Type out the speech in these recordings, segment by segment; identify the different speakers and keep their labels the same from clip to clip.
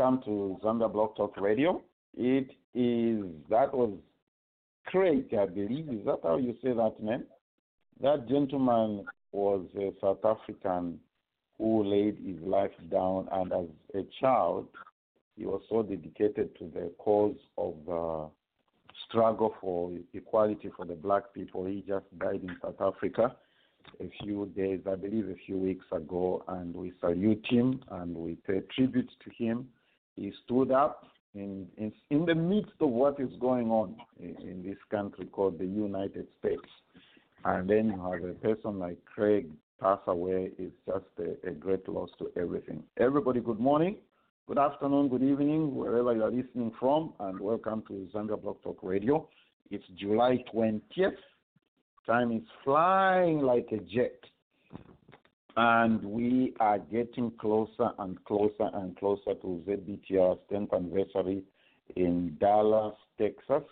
Speaker 1: welcome to Zambia Blog Talk Radio. It is, that was Craig, I believe. Is that how you say that name? That gentleman was a South African who laid his life down, and as a child, he was so dedicated to the cause of the struggle for equality for the black people. He just died in South Africa a few days, I believe a few weeks ago, and we salute him and we pay tribute to him. He stood up in, in, in the midst of what is going on in, in this country called the United States. And then you have a person like Craig pass away is just a, a great loss to everything. Everybody, good morning, good afternoon, good evening, wherever you are listening from, and welcome to Zambia Blog Talk Radio. It's July 20th, Time is flying like a jet. And we are getting closer and closer and closer to ZBTR's 10th anniversary in Dallas, Texas.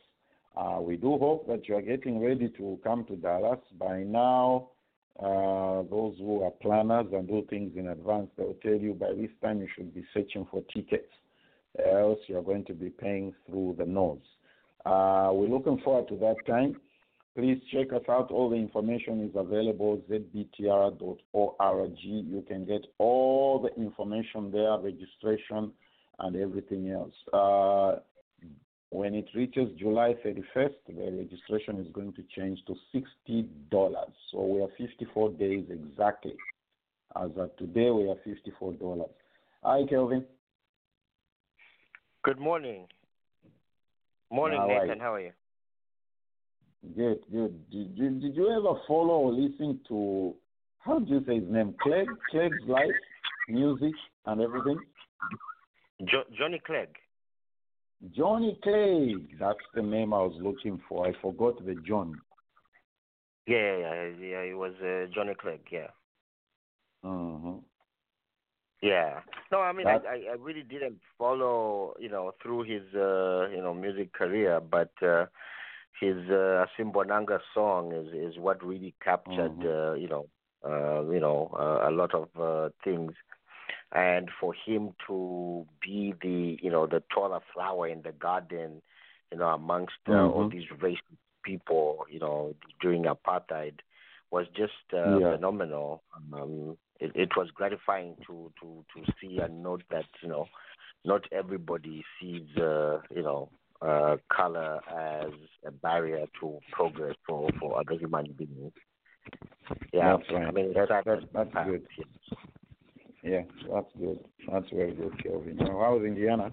Speaker 1: Uh, we do hope that you are getting ready to come to Dallas. By now, uh, those who are planners and do things in advance, they'll tell you by this time you should be searching for tickets, else you're going to be paying through the nose. Uh, we're looking forward to that time. Please check us out. All the information is available zbtr.org. You can get all the information there, registration and everything else. Uh, when it reaches July 31st, the registration is going to change to $60. So we are 54 days exactly. As of today, we are $54. Hi, Kelvin.
Speaker 2: Good morning. Morning, Nathan. How are you?
Speaker 1: Good, good. Did, did, did you ever follow or listen to, how do you say his name? Clegg? Clegg's life, music, and everything?
Speaker 2: Jo- Johnny Clegg.
Speaker 1: Johnny Clegg. That's the name I was looking for. I forgot the John.
Speaker 2: Yeah, yeah, yeah. yeah it was uh, Johnny Clegg, yeah.
Speaker 1: Mm-hmm.
Speaker 2: Yeah. No, I mean, I, I really didn't follow, you know, through his, uh, you know, music career, but uh, his uh, Simbonanga song is is what really captured
Speaker 1: mm-hmm.
Speaker 2: uh, you know uh, you know uh, a lot of uh, things and for him to be the you know the taller flower in the garden you know, amongst uh, mm-hmm. all these racist people, you know, during apartheid was just uh, yeah. phenomenal. Um, it, it was gratifying to, to, to see and note that, you know, not everybody sees, uh, you know, uh, color as a barrier to progress for, for other human beings.
Speaker 1: Yeah, that's right. I mean, that's, that's, that's good. Yeah, that's good. That's very good, Kelvin. How was Indiana?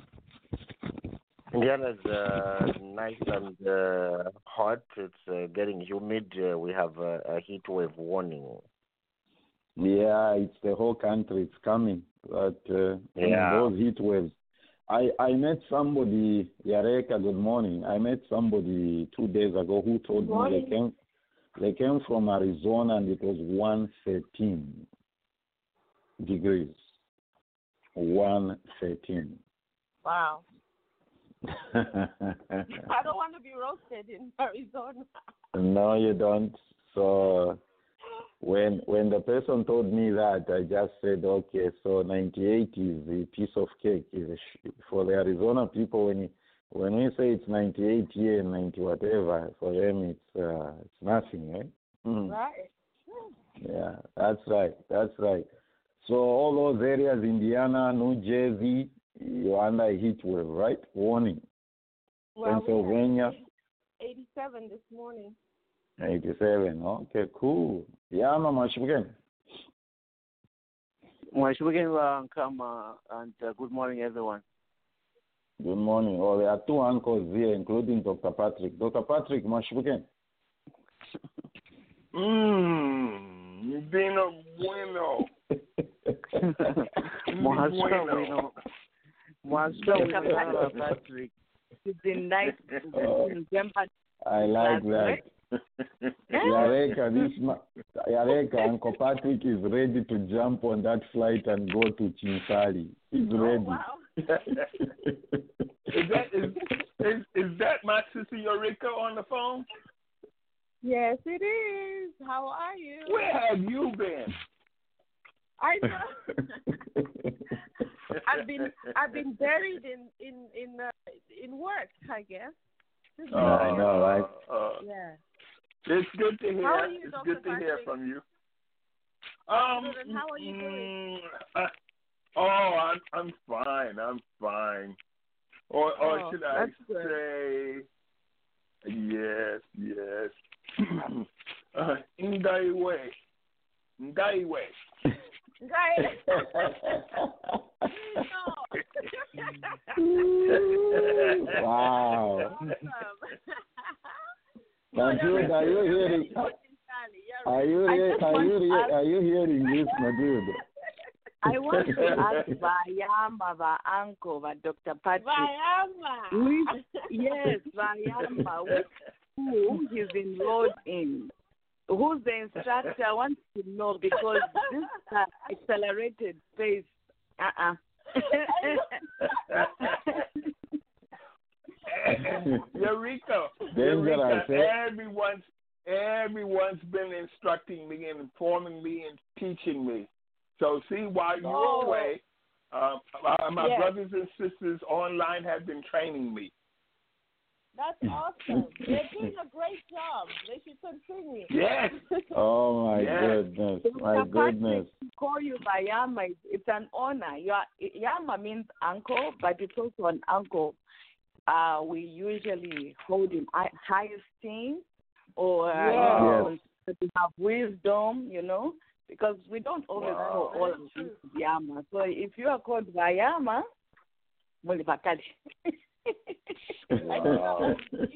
Speaker 2: Indiana's uh, nice and uh, hot. It's uh, getting humid. Uh, we have a, a heat wave warning.
Speaker 1: Yeah, it's the whole country. It's coming. But uh,
Speaker 2: yeah.
Speaker 1: those heat waves. I, I met somebody, Yareka, good morning. I met somebody two days ago who told me they came, they came from Arizona and it was 113 degrees. 113.
Speaker 3: Wow. I don't want to be roasted in Arizona.
Speaker 1: no, you don't. So when when the person told me that, I just said, okay, so 98 is a piece of cake. For the Arizona people when you, when we say it's 98 here and 90 whatever, for them it's uh, it's nothing, right?
Speaker 3: Mm. Right.
Speaker 1: Yeah, that's right. That's right. So all those areas, Indiana, New Jersey, you're under a heat wave, right? Warning.
Speaker 3: Well,
Speaker 1: Pennsylvania.
Speaker 3: 87 this morning.
Speaker 1: 87. Okay, cool. Yeah, no, Mashbugen.
Speaker 4: Mashbugen, uh, come uh, and uh, good morning, everyone.
Speaker 1: Good morning. Oh, there are two uncles here, including Dr. Patrick. Dr. Patrick, Mashbugen.
Speaker 5: Mmm, Dino Bueno.
Speaker 4: Mwasha bueno. Mwasha Patrick. It's in nice December.
Speaker 1: I like that. Yareka, this ma- Yareka, Uncle Patrick is ready to jump on that flight and go to Chinsali. He's
Speaker 3: oh,
Speaker 1: ready.
Speaker 3: wow.
Speaker 5: is that is, is is that my sister Eureka on the phone?
Speaker 3: Yes, it is. How are you?
Speaker 5: Where have you been?
Speaker 3: I know. I've been I've been buried in in in uh, in work, I guess.
Speaker 1: Oh, I know, right?
Speaker 5: Uh,
Speaker 3: yeah.
Speaker 5: It's good to hear.
Speaker 3: You,
Speaker 5: it's
Speaker 3: Dr.
Speaker 5: good to
Speaker 3: Patrick?
Speaker 5: hear from you.
Speaker 3: Um, how are you doing?
Speaker 5: Mm, uh, oh, I'm I'm fine. I'm fine. Or or
Speaker 3: oh,
Speaker 5: should I
Speaker 3: say?
Speaker 5: Yes, yes. uh, Ndaiwe. Ndaiwe.
Speaker 3: Right.
Speaker 1: wow. Madud, are you hearing? Are you are you are you hearing this, Madud?
Speaker 4: I want to ask Vayama, the uncle, the Dr. Patrick.
Speaker 3: Vayama.
Speaker 4: Which, yes, Vayama. Which school he's enrolled in? who's the instructor I want to know because this uh, accelerated pace. Uh uh
Speaker 5: Eureka, Eureka, everyone's everyone's been instructing me and informing me and teaching me. So see, while you're
Speaker 3: oh.
Speaker 5: away, uh, my
Speaker 3: yes.
Speaker 5: brothers and sisters online have been training me.
Speaker 3: That's awesome. They're doing a great job. They should continue.
Speaker 5: Yes.
Speaker 1: Oh my
Speaker 5: yes.
Speaker 1: goodness. My goodness.
Speaker 4: Call you by Yama. It's an honor. You are, Yama means uncle, but it's also an uncle. Uh, we usually hold in high esteem or
Speaker 3: yeah.
Speaker 4: you know, to have wisdom, you know, because we don't always
Speaker 5: wow.
Speaker 4: call all of these Yama. So if you are called Vayama, Mulivakali.
Speaker 5: Wow.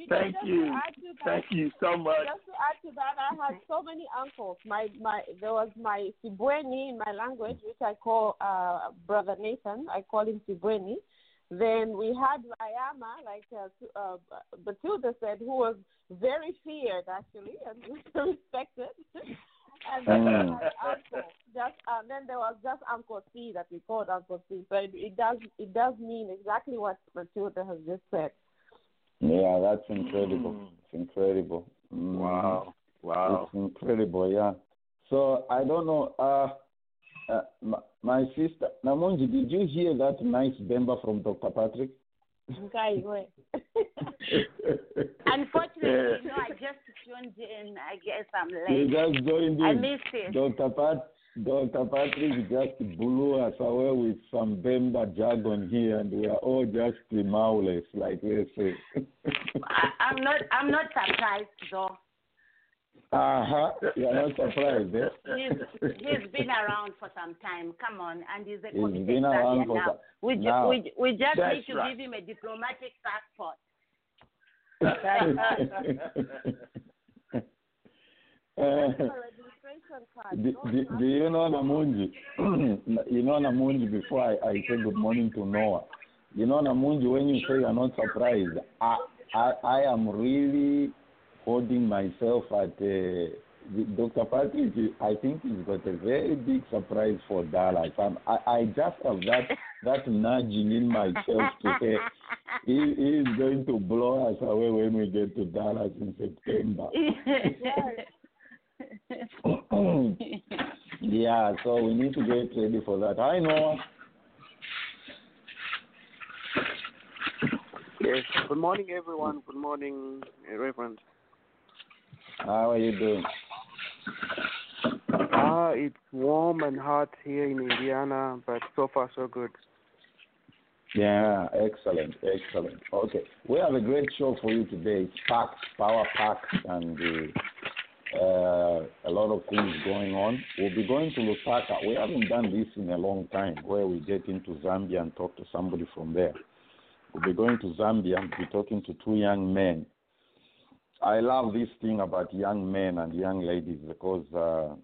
Speaker 5: Thank you.
Speaker 3: That,
Speaker 5: Thank you so much.
Speaker 3: Just to add to that, I had so many uncles. My my there was my Sibweni in my language, which I call uh, brother Nathan. I call him Sibweni. Then we had Layama, like uh, uh, Batilda said, who was very feared actually and respected. and then mm. we had Uncle. Just uh, then there was just Uncle C that we called Uncle C. So it, it does it does mean exactly what Matilda has just said.
Speaker 1: Yeah, that's incredible. Mm. It's incredible.
Speaker 5: Mm. Wow. Wow.
Speaker 1: It's incredible, yeah. So I don't know. Uh, uh, my, my sister Namunji, did you hear that nice bemba from Dr. Patrick?
Speaker 3: Unfortunately,
Speaker 6: you know, I just tuned in. I guess I'm late.
Speaker 1: You just joined in.
Speaker 6: I missed it.
Speaker 1: Dr. Pat, Dr. Patrick just blew us away with some Bemba jargon here, and we are all just mouthless, like they say.
Speaker 6: I, I'm not. I'm not surprised though.
Speaker 1: Uh huh. You're not surprised, eh?
Speaker 6: He's he's been around for some time. Come on, and he's a
Speaker 1: He's
Speaker 6: committed
Speaker 1: been around for
Speaker 6: now.
Speaker 1: some-
Speaker 6: We, ju-
Speaker 1: now.
Speaker 6: we we just
Speaker 5: That's
Speaker 6: need to
Speaker 5: right.
Speaker 6: give him a diplomatic passport.
Speaker 1: Uh, do, do, do you know Namunji? you know Namunji before I, I say good morning to Noah. You know Namunji, when you say you're not surprised, I, I, I am really holding myself at uh, Dr. Patrick. I think he's got a very big surprise for Dallas. I'm, I, I just have that, that nudging in myself to say he, he is going to blow us away when we get to Dallas in September. yeah, so we need to get ready for that. I know.
Speaker 7: Yes. Good morning, everyone. Good morning, Reverend.
Speaker 1: How are you doing?
Speaker 7: Ah, it's warm and hot here in Indiana, but so far so good.
Speaker 1: Yeah, excellent, excellent. Okay, we have a great show for you today. It's packed, power packed, and uh, uh, a lot of things going on. We'll be going to Lusaka. We haven't done this in a long time, where we get into Zambia and talk to somebody from there. We'll be going to Zambia and be talking to two young men. I love this thing about young men and young ladies because uh,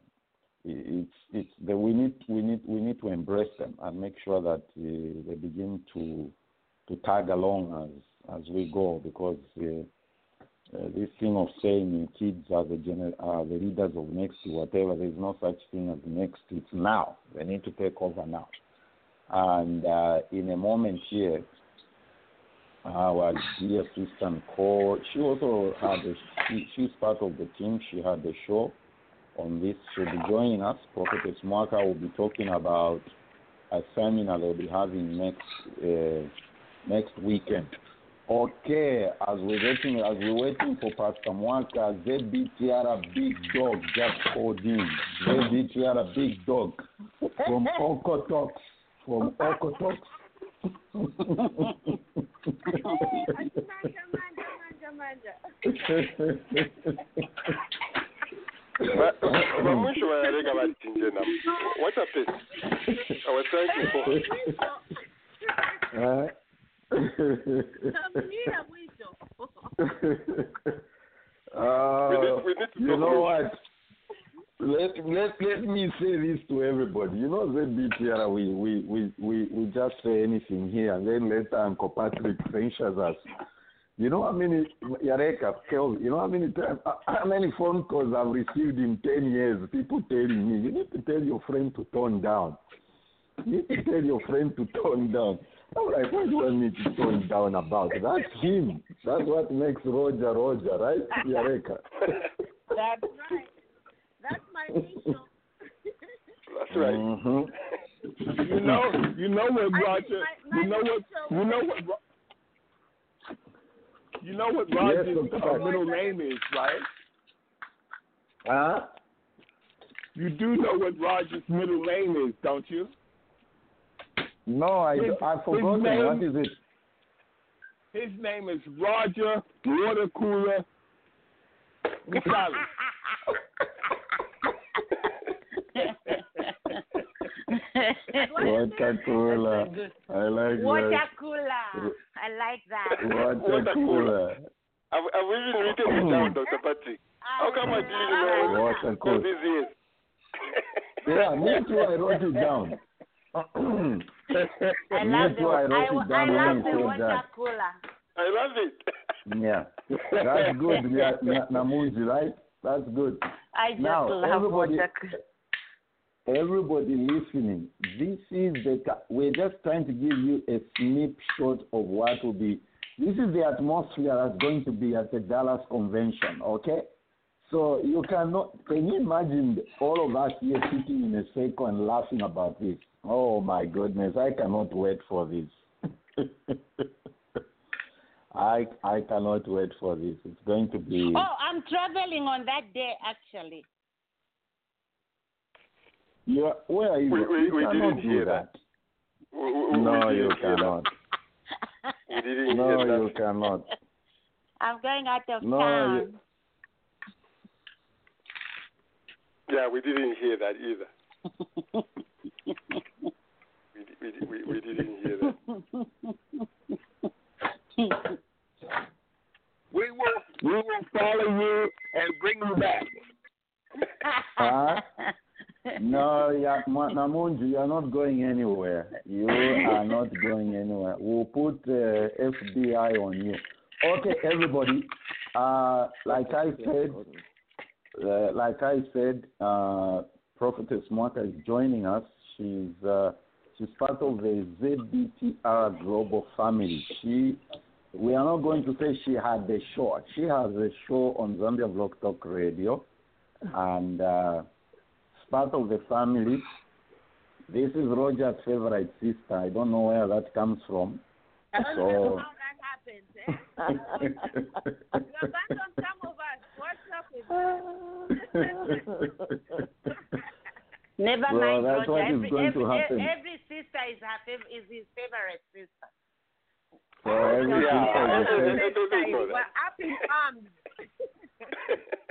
Speaker 1: it's it's the, we need we need we need to embrace them and make sure that uh, they begin to to tag along as as we go because uh, uh, this thing of saying kids are the gener- are the leaders of next whatever there's no such thing as next it's now. They need to take over now. And uh, in a moment here our dear sister Nicole, she also had a, she, she's part of the team she had a show on this. She'll be joining us. Prophetess Mwaka will be talking about a seminar they'll be having next uh, next weekend. Okay, as we're waiting, as we're waiting for Pastor Mwaka, ZBTR Big Dog just called in. ZBTR Big Dog from Okotoks, from
Speaker 8: Vayareka vatinje nam what happened i was trying to call.
Speaker 1: Uh,
Speaker 8: We need- we need to
Speaker 1: you know what? Let, let let me say this to everybody. You know, ZBTR, we, we, we, we, we just say anything here, and then later Uncle Patrick censures us. You know how many Yareka, Kelvin, you know how many times, how many phone calls I've received in ten years? People telling me, you need to tell your friend to tone down. You need to tell your friend to tone down. I'm like, what do want me to tone down about? That's him. That's what makes Roger Roger, right, Yareka?
Speaker 3: That's right. That's my mission.
Speaker 8: that's right
Speaker 1: Mhm.
Speaker 5: You know, you know what
Speaker 3: I
Speaker 5: Roger.
Speaker 3: think my-
Speaker 5: You know what? You know what? You know what Roger's
Speaker 1: Dr.
Speaker 5: uh, middle name is, right?
Speaker 1: Huh?
Speaker 5: You do know what Roger's middle name is, don't you?
Speaker 1: No, I,
Speaker 5: His-
Speaker 1: I've
Speaker 5: his
Speaker 1: forgotten.
Speaker 5: name-
Speaker 1: What is it?
Speaker 5: His name is Roger Water Cooler Gonzalez.
Speaker 1: Water cooler. I like
Speaker 6: Water
Speaker 1: that.
Speaker 6: cooler. I like that.
Speaker 1: Water
Speaker 8: Water
Speaker 1: cooler.
Speaker 8: I've, I've even written it down dr patrick how come i didn't know
Speaker 1: Water
Speaker 8: all
Speaker 1: cooler.
Speaker 8: these years
Speaker 1: Yeah, me too. I wrote it down.
Speaker 6: I love the,
Speaker 1: too, I
Speaker 6: I,
Speaker 1: wrote it
Speaker 6: I
Speaker 1: down
Speaker 6: love the
Speaker 1: you
Speaker 6: water
Speaker 1: that.
Speaker 6: cooler.
Speaker 8: i love it
Speaker 1: Yeah, that's good. Yeah, Na- Namunji, right? That's good.
Speaker 6: I just
Speaker 1: Now,
Speaker 6: love
Speaker 1: everybody-
Speaker 6: water cooler.
Speaker 1: Everybody listening, this is the. We're just trying to give you a snapshot of what will be. This is the atmosphere that's going to be at the Dallas convention. Okay, so you cannot. Can you imagine all of us here sitting in a circle and laughing about this? Oh my goodness, I cannot wait for this. I I cannot wait for this. It's going to be.
Speaker 6: Oh, I'm traveling on that day actually.
Speaker 1: You are, where are you?
Speaker 8: We, we,
Speaker 1: you
Speaker 8: we
Speaker 1: cannot
Speaker 8: didn't
Speaker 1: do
Speaker 8: hear
Speaker 1: that.
Speaker 8: that. We, we,
Speaker 1: No, you cannot.
Speaker 8: That. We didn't
Speaker 1: No,
Speaker 8: hear
Speaker 1: you cannot.
Speaker 6: I'm going out of
Speaker 1: No,
Speaker 6: town.
Speaker 1: you-
Speaker 8: Yeah, we didn't hear that either. We, we, we, we didn't hear that.
Speaker 5: We will we will follow you and bring you back.
Speaker 1: Huh? No, Namunju, you are not going anywhere. You are not going anywhere. We'll put uh, FBI on you. Okay, everybody. Uh, like I said, uh, like I said, uh, Prophetess Mwaka is joining us. She's uh, she's part of the ZBTR Global family. She, we are not going to say she had the show. She has a show on Zambia Blog Talk Radio, and uh, part of the family. This is Roger's favorite sister. I don't know where that comes from.
Speaker 3: I don't know
Speaker 1: So.
Speaker 3: how that happens. Eh? you abandon some of us. What's happening?
Speaker 6: Never
Speaker 1: Well,
Speaker 6: mind,
Speaker 1: that's
Speaker 6: Roger.
Speaker 1: what is
Speaker 6: every,
Speaker 1: going
Speaker 6: every,
Speaker 1: to happen.
Speaker 6: every sister is her fav- is his favorite sister.
Speaker 1: So every
Speaker 8: Yeah,
Speaker 1: sister is
Speaker 8: I-
Speaker 1: saying-
Speaker 8: I
Speaker 3: We're up in arms.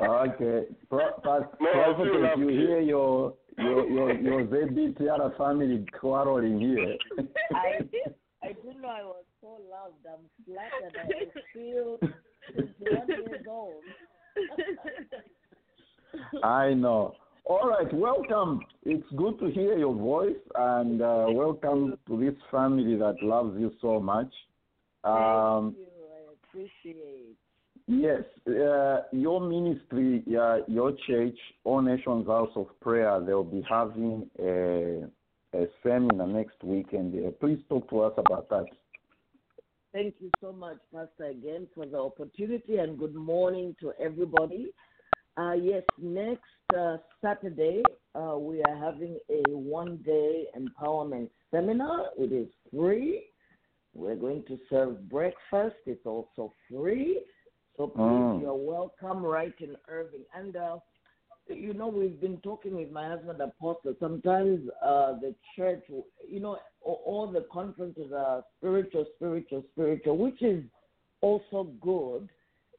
Speaker 1: Okay, Pro- Pas-
Speaker 8: No, I feel
Speaker 1: Prophetess,
Speaker 8: loved
Speaker 1: you hear your your your your ZBTR family quarreling here.
Speaker 9: I I didn't know I was so loved. I'm flattered. I feel 21 years old.
Speaker 1: I know. All right, welcome. It's good to hear your voice, and uh, welcome to this family that loves you so much. Um,
Speaker 9: Thank you. I appreciate.
Speaker 1: Yes, uh, your ministry, uh, your church, All Nations House of Prayer, they'll be having a, a seminar next weekend. Uh, please talk to us about that.
Speaker 9: Thank you so much, Pastor, again for the opportunity, and good morning to everybody. Uh, yes, next uh, Saturday uh, we are having a one-day empowerment seminar. It is free. We're going to serve breakfast. It's also free. So please,
Speaker 1: Mm.
Speaker 9: you're welcome right in Irving. And uh, you know, we've been talking with my husband, Apostle. Sometimes uh, the church, you know, all, the conferences are spiritual, spiritual, spiritual, which is also good.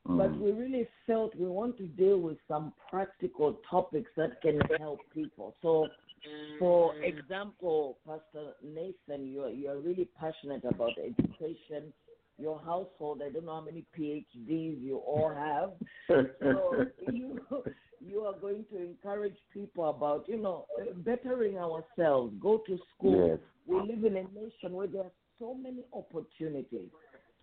Speaker 9: But
Speaker 1: Mm.
Speaker 9: we really felt we want to deal with some practical topics that can help people. So, for example, Pastor Nathan, you are, you are really passionate about education. Your household, I don't know how many PhDs you all have. So you you are going to encourage people about you know bettering ourselves. Go to school.
Speaker 1: Yes.
Speaker 9: We live in a nation where there are so many opportunities.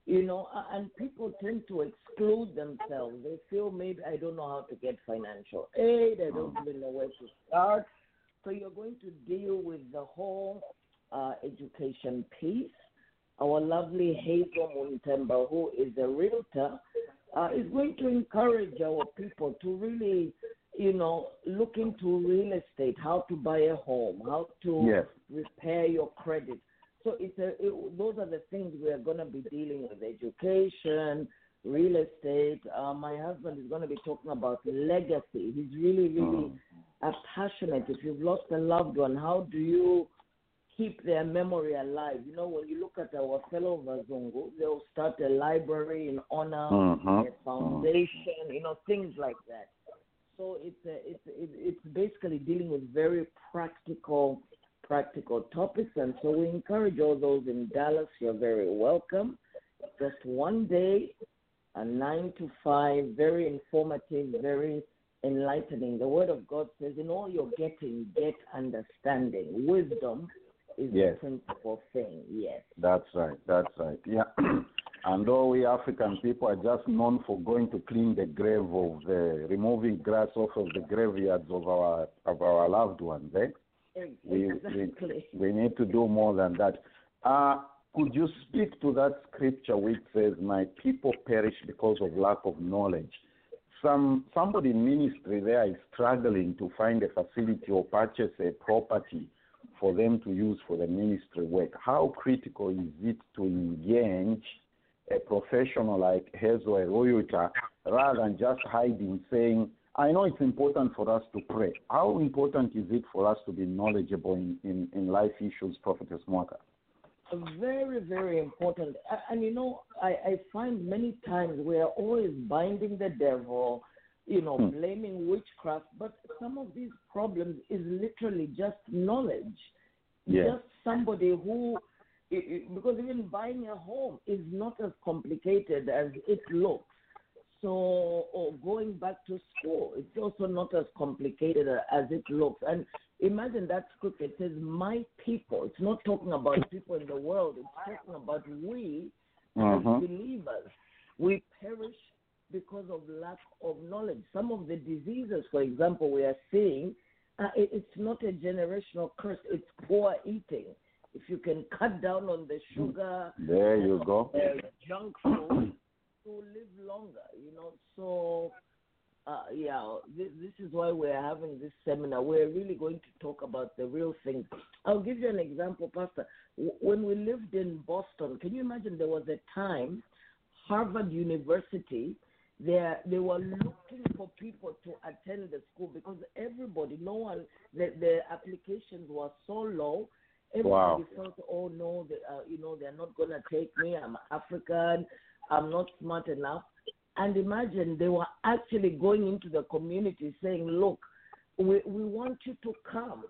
Speaker 9: You know, and people tend to exclude themselves. They feel maybe I don't know how to get financial aid. I don't even know where to start. So you're going to deal with the whole uh, education piece. Our lovely Hazel Muntemba, who is a realtor, uh, is going to encourage our people to really, you know, look into real estate, how to buy a home, how to
Speaker 1: Yes.
Speaker 9: repair your credit. So it's a, it, those are the things we are going to be dealing with: education, real estate. Uh, my husband is going to be talking about legacy. He's really, really uh, passionate. If you've lost a loved one, how do you keep their memory alive? You know, when you look at our fellow Vazungu, they'll start a library in honor,
Speaker 1: Mhm.
Speaker 9: a foundation, you know, things like that. So it's a, it's it's basically dealing with very practical practical topics, and so we encourage all those in Dallas. You're very welcome. Just one day, a nine to five, very informative, very enlightening. The Word of God says, "In all you're getting, get understanding. Wisdom is
Speaker 1: Yes.
Speaker 9: the principal thing." Yes.
Speaker 1: That's right. That's right. Yeah. and all we African people are just known for going to clean the grave of the removing grass off of the graveyards of our of our loved ones. Eh? We,
Speaker 9: Exactly.
Speaker 1: we we need to do more than that. Uh, could you speak to that scripture which says, "My people perish because of lack of knowledge"? Some somebody in ministry there is struggling to find a facility or purchase a property for them to use for the ministry work. How critical is it to engage a professional like Hazel Eroyuta rather than just hiding saying, I know it's important for us to pray. How important is it for us to be knowledgeable in, in, in life issues, Prophetess Mwaka?
Speaker 9: Very, very important. And you know, I, I find many times we are always binding the devil, you know, hmm. blaming witchcraft, but some of these problems is literally just knowledge.
Speaker 1: Yeah.
Speaker 9: Just somebody who, because even buying a home is not as complicated as it looks. So, or going back to school, it's also not as complicated as it looks. And imagine that scripture it says, "My people." It's not talking about people in the world. It's talking about we uh-huh. as believers. We perish because of lack of knowledge. Some of the diseases, for example, we are seeing, uh, it, it's not a generational curse. It's poor eating. If you can cut down on the sugar,
Speaker 1: there you go,
Speaker 9: uh, junk food to live longer, you know. So, uh, yeah, this, this is why we're having this seminar. We're really going to talk about the real things. I'll give you an example, Pastor. When we lived in Boston, can you imagine there was a time Harvard University they they were looking for people to attend the school because everybody, no one, the, the applications were so low. Everybody
Speaker 1: wow.
Speaker 9: felt, oh no, they, uh, you know, they're not gonna take me. I'm African. I'm not smart enough. And imagine they were actually going into the community saying, look, we, we want you to come.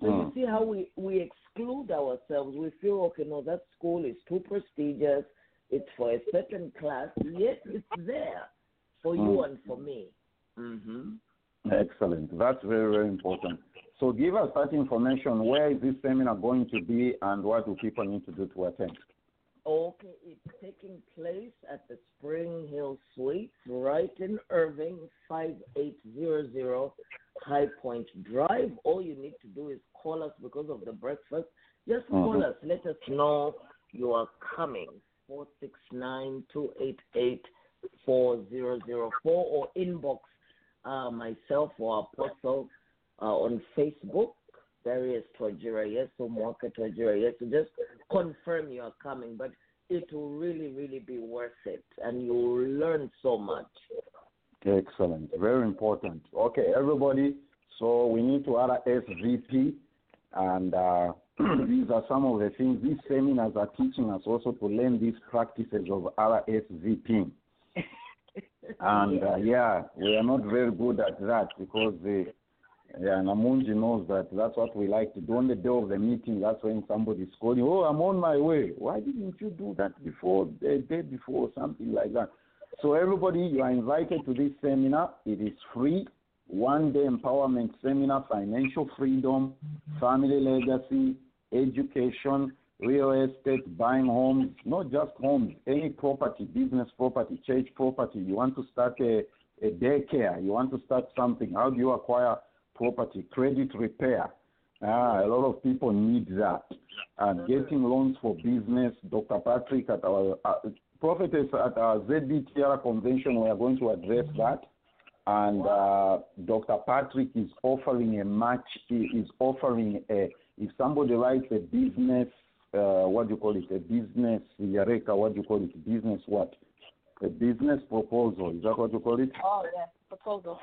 Speaker 9: So you hmm. see how we, we exclude ourselves. We feel, okay, no, that school is too prestigious. It's for a certain class. Yet it's there for you hmm. and for me. Mm-hmm.
Speaker 1: Excellent. That's very, very important. So give us that information. Where is this seminar going to be and what do people need to do to attend?
Speaker 9: Okay, it's taking place at the Spring Hill Suites, right in Irving, 5800 High Point Drive. All you need to do is call us because of the breakfast. Just call mm-hmm. us. Let us know you are coming. 469 288 4004 or inbox uh, myself or Apostle uh, on Facebook various Twajira, yes, or Mwaka Twajira, yes. So just confirm you are coming, but it will really, really be worth it, and you will learn so much.
Speaker 1: Excellent, very important. Okay, everybody. So we need to add SVP, and uh, these are some of the things these seminars are teaching us also to learn these practices of RSVP. And uh, yeah, we are not very good at that because the yeah, Namunji knows that that's what we like to do. On the day of the meeting, that's when somebody's calling, oh, I'm on my way. Why didn't you do that before, the day before, something like that? So, everybody, you are invited to this seminar. It is free. One day empowerment seminar, financial freedom, family legacy, education, real estate, buying homes, not just homes, any property, business property, church property. You want to start a, a daycare, you want to start something. How do you acquire property, credit repair. Ah, a lot of people need that. And getting loans for business. Dr. Patrick at our uh, prophetess at our ZBTR convention, we are going to address that. And uh, Dr. Patrick is offering a match. He is offering a if somebody writes a business, uh, what do you call it? A business yareka. What do you call it? Business what? A business proposal. Is that what you call it?
Speaker 3: Oh yeah, proposal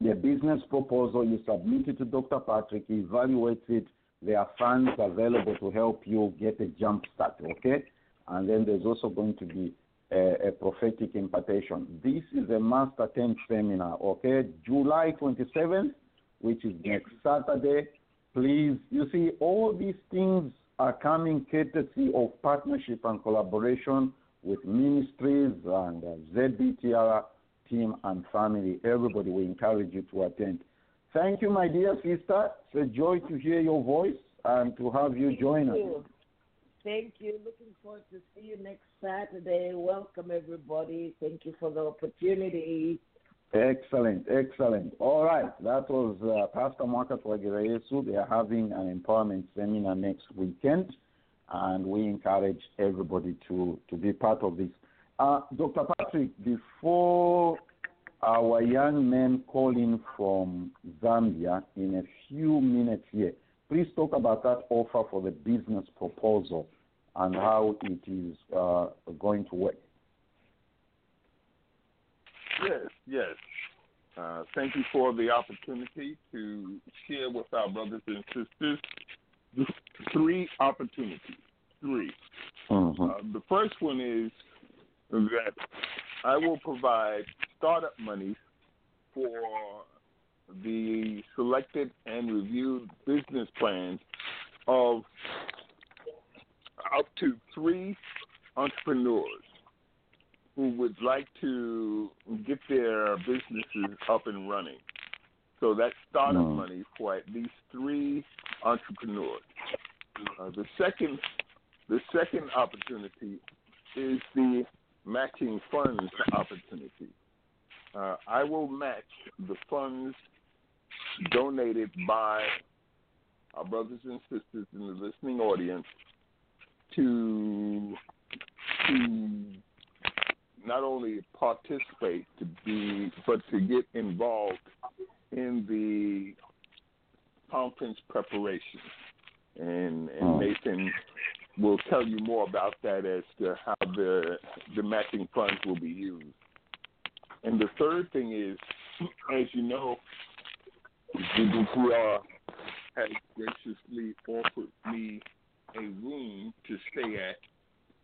Speaker 1: the business proposal, you submit it to Dr. Patrick, he evaluates it. There are funds available to help you get a jump start, okay? And then there's also going to be a, a prophetic impartation. This is a master 10 seminar, okay? July 27th, which is next Saturday. Please, you see, all these things are coming courtesy of partnership and collaboration with ministries and uh, ZBTR team and family. Everybody, we encourage you to attend. Thank you, my dear sister. It's a joy to hear your voice and to have you join
Speaker 9: Thank
Speaker 1: us.
Speaker 9: Thank you. Looking forward to see you next Saturday. Welcome, everybody. Thank you for the opportunity.
Speaker 1: Excellent, excellent. All right, that was uh, Pastor Marcus Wagirayesu. They are having an empowerment seminar next weekend, and we encourage everybody to, to be part of this. Uh, Dr. Patrick, before our young men call in from Zambia in a few minutes here, please talk about that offer for the business proposal and how it is uh, going to work.
Speaker 5: Yes, yes. Uh, thank you for the opportunity to share with our brothers and sisters three opportunities. 3
Speaker 1: mm-hmm.
Speaker 5: uh, the first one is that I will provide startup money for the selected and reviewed business plans of up to three entrepreneurs who would like to get their businesses up and running. So that's startup mm. money for at least three entrepreneurs. Uh, the second, the second opportunity is the matching funds opportunity. Uh, I will match the funds donated by our brothers and sisters in the listening audience to to not only participate to be but to get involved in the conference preparation and, and hmm. Nathan will tell you more about that as to how the the matching funds will be used. And the third thing is, as you know, ZBTR has graciously offered me a room to stay at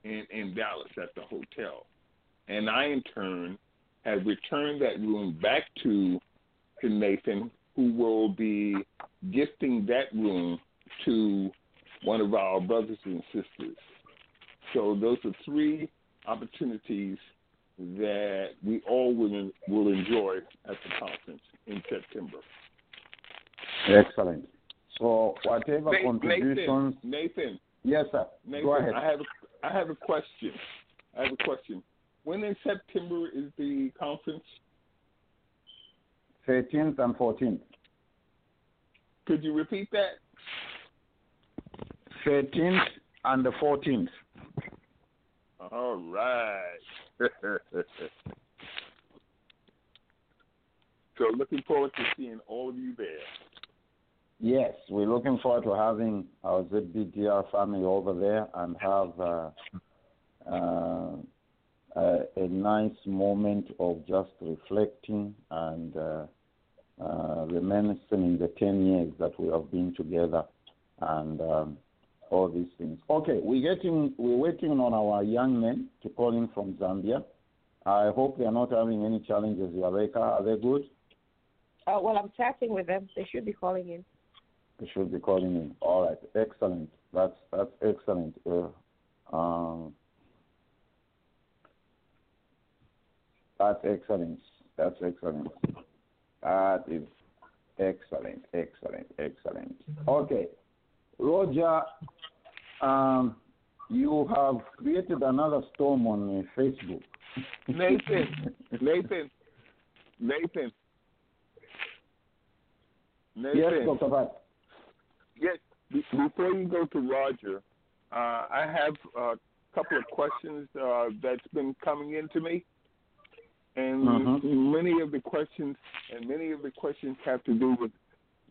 Speaker 5: in, in Dallas at the hotel. And I, in turn, have returned that room back to, to Nathan, who will be gifting that room to one of our brothers and sisters. So those are three opportunities that we all will, will enjoy at the conference in September.
Speaker 1: Excellent. So whatever
Speaker 5: Nathan,
Speaker 1: contributions.
Speaker 5: Nathan.
Speaker 1: Yes, sir.
Speaker 5: Nathan,
Speaker 1: Go ahead.
Speaker 5: I have a, I have a question. I have a question. When in September is the conference?
Speaker 1: 13th and 14th.
Speaker 5: Could you repeat that?
Speaker 1: 13th and the 14th.
Speaker 5: All right. so looking forward to seeing all of you there.
Speaker 1: Yes, we're looking forward to having our ZBTR family over there and have uh, uh, a, a, nice moment of just reflecting and uh, uh reminiscing the 10 years that we have been together and um, all these things. Okay, we're getting we're waiting on our young men to call in from Zambia. I hope they are not having any challenges, Yareka. Are they good?
Speaker 3: Uh, well, I'm chatting with them. They should be calling in.
Speaker 1: They should be calling in. All right, excellent. That's that's excellent. Uh, um, that's excellent. That's excellent. That is excellent, excellent, excellent. Okay, Roger um, you have created another storm on Facebook.
Speaker 5: Nathan, Nathan, Nathan, Nathan.
Speaker 1: Yes, Dr. Pat.
Speaker 5: Yes, before you go to Roger, uh, I have a couple of questions uh, that's been coming into me. And
Speaker 1: mm-hmm.
Speaker 5: many of the questions, and many of the questions have to do with: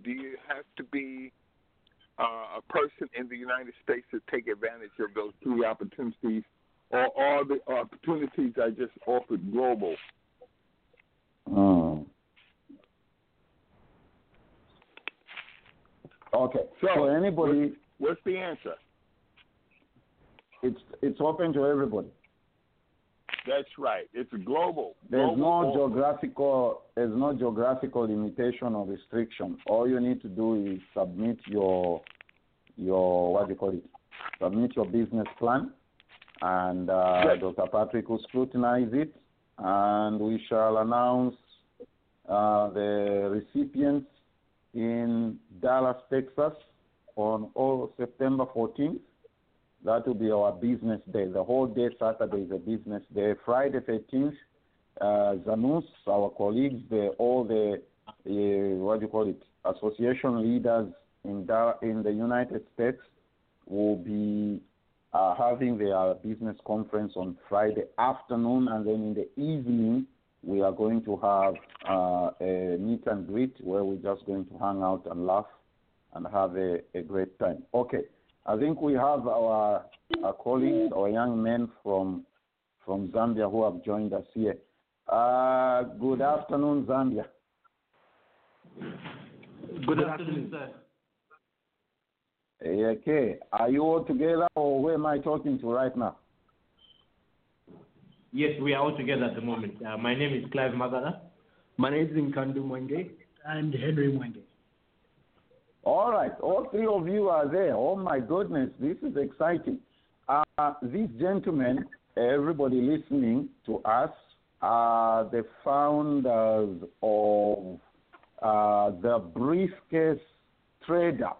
Speaker 5: Do you have to be uh, a person in the United States to take advantage of those three opportunities, or are the opportunities I just offered global?
Speaker 1: Mm. Okay.
Speaker 5: So,
Speaker 1: so anybody,
Speaker 5: what's, what's the answer?
Speaker 1: It's it's open to everybody.
Speaker 5: That's right. It's global.
Speaker 1: There's
Speaker 5: global
Speaker 1: no geographical. There's no geographical limitation or restriction. All you need to do is submit your your what do you call it? Submit your business plan, and uh,
Speaker 5: yes.
Speaker 1: Dr. Patrick will scrutinize it, and we shall announce uh, the recipients in Dallas, Texas, on all September 14th. That will be our business day. The whole day Saturday is a business day. Friday 13th, uh, Zanus, our colleagues, the, all the, uh, what do you call it, association leaders in the, in the United States will be uh, having their business conference on Friday afternoon, and then in the evening we are going to have uh, a meet and greet where we're just going to hang out and laugh and have a, a great time. Okay, I think we have our, our colleagues, our young men from from Zambia who have joined us here. Uh, good afternoon, Zambia.
Speaker 10: Good afternoon, sir.
Speaker 1: Okay, are you all together, or who am I talking to right now?
Speaker 10: Yes, we are all together at the moment. Uh, my name is Clive Makala.
Speaker 11: My name is Nkandu Mwenge.
Speaker 12: And Henry Mwenge.
Speaker 1: All right, all three of you are there. Oh my goodness, this is exciting. Uh, these gentlemen, everybody listening to us, are the founders of uh, the briefcase trader.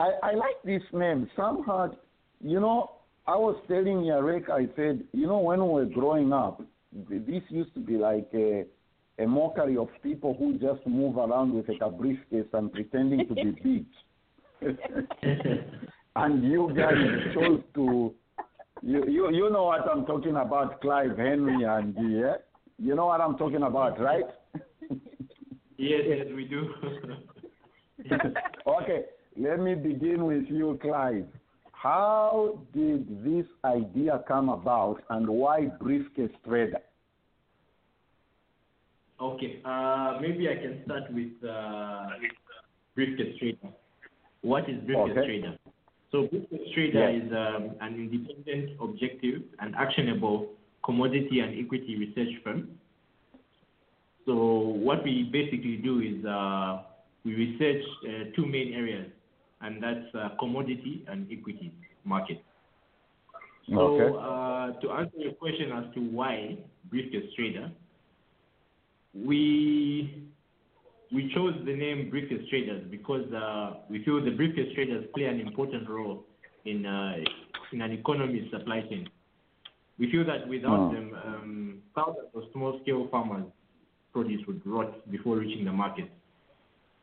Speaker 1: I, I like this name. Somehow, you know, I was telling Yarek, I said, you know, when we were growing up, this used to be like a, a mockery of people who just move around with a briefcase and pretending to be big. and you guys chose to, you, you, you know what I'm talking about, Clive Henry and yeah? Eh? You know what I'm talking about, right?
Speaker 10: yes, yes, we do.
Speaker 1: okay, let me begin with you, Clive. How did this idea come about and why briefcase trader?
Speaker 10: Okay, uh, maybe I can start with uh, briefcase trader. What is briefcase
Speaker 1: Okay.
Speaker 10: trader? So briefcase trader
Speaker 1: Yes.
Speaker 10: is um, an independent, objective, and actionable commodity and equity research firm. So what we basically do is uh, we research uh, two main areas, and that's uh, commodity and equity market. So
Speaker 1: Okay.
Speaker 10: uh, to answer your question as to why briefcase trader, we we chose the name briefcase traders because uh, we feel the briefcase traders play an important role in uh, in an economy's supply chain. We feel that without
Speaker 1: Hmm.
Speaker 10: them, um, thousands of small-scale farmers' produce would rot before reaching the market.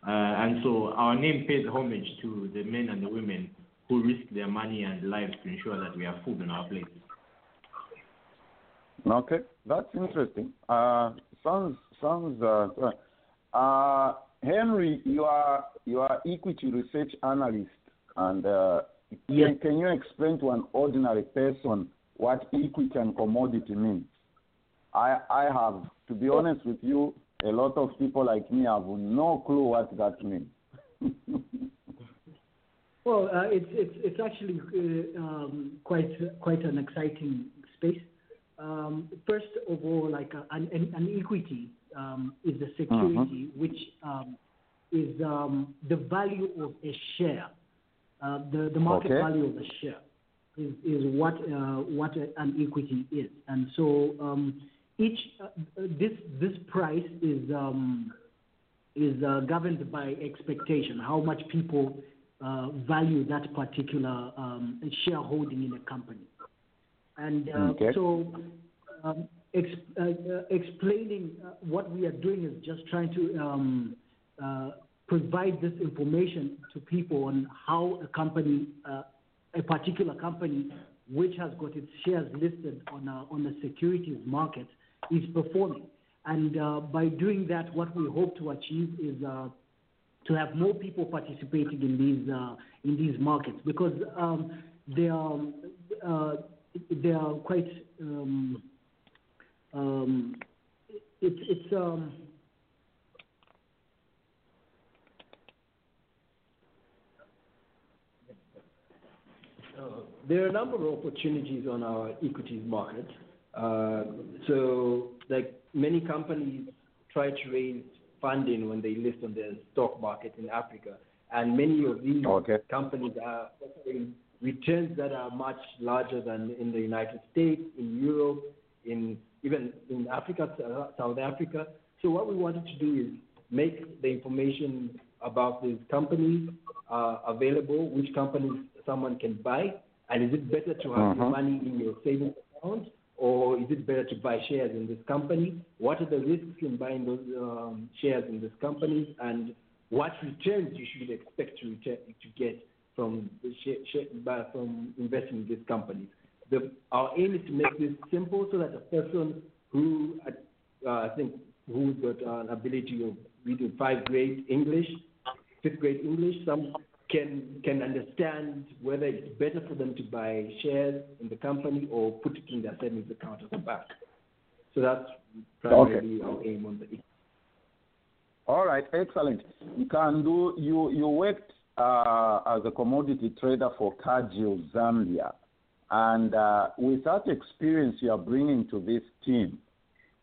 Speaker 10: Uh, and so our name pays homage to the men and the women who risk their money and lives to ensure that we have food on our plates.
Speaker 1: Okay, that's interesting. Uh, sounds sounds. Uh, uh, Henry, you are you are equity research analyst, and uh,
Speaker 12: Yes.
Speaker 1: can, can you explain to an ordinary person what equity and commodity means? I I have, to be honest with you, a lot of people like me have no clue what that means.
Speaker 12: Well, uh, it's it's it's actually uh, um, quite quite an exciting space. Um, first of all, like uh, an, an, an equity um, is the security which um, is um, the value of a share. Uh, the the market
Speaker 1: Okay.
Speaker 12: value of a share is is what uh, what an equity is, and so um, each uh, this this price is um, is uh, governed by expectation, how much people uh, value that particular um, shareholding in a company. And uh,
Speaker 1: Okay.
Speaker 12: so, um, explaining uh, what we are doing is just trying to um, uh, provide this information to people on how a company, uh, a particular company, which has got its shares listed on a, on the securities market, is performing. And uh, by doing that, what we hope to achieve is uh, to have more people participating in these uh, in these markets because um, they are uh, they are quite um, um, it's it's um,
Speaker 11: Uh, There are a number of opportunities on our equities market. Uh, So, like many companies try to raise funding when they list on the stock market in Africa, and many of these
Speaker 1: Okay.
Speaker 11: companies are offering returns that are much larger than in the United States, in Europe, in even in Africa, South Africa. So what we wanted to do is make the information about these companies uh, available, which companies someone can buy, and is it better to have your
Speaker 1: Mhm.
Speaker 11: money in your savings account, or is it better to buy shares in this company? What are the risks in buying those um, shares in this company, and what returns you should expect to return, to get from the share, share, from investing in these company? The, our aim is to make this simple so that a person who uh, I think who's got uh, an ability of reading five grade English, fifth grade English, some can can understand whether it's better for them to buy shares in the company or put it in their savings account at the bank. So that's primarily our aim on the.
Speaker 1: All right, excellent. You can do. you you worked uh, as a commodity trader for Cargill Zambia, and uh, with that experience you are bringing to this team,